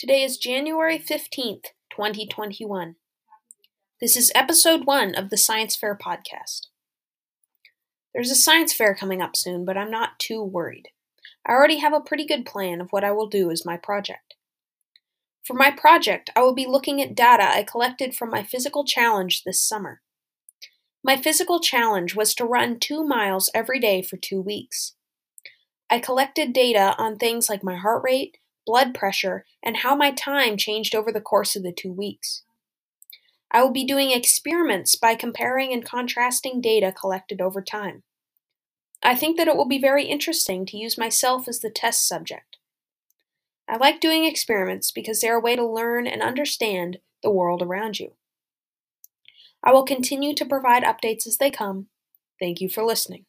Today is January 15th, 2021. This is episode one of the Science Fair podcast. There's a science fair coming up soon, but I'm not too worried. I already have a pretty good plan of what I will do as my project. For my project, I will be looking at data I collected from my physical challenge this summer. My physical challenge was to run two miles every day for two weeks. I collected data on things like my heart rate, blood pressure, and how my time changed over the course of the two weeks. I will be doing experiments by comparing and contrasting data collected over time. I think that it will be very interesting to use myself as the test subject. I like doing experiments because they're a way to learn and understand the world around you. I will continue to provide updates as they come. Thank you for listening.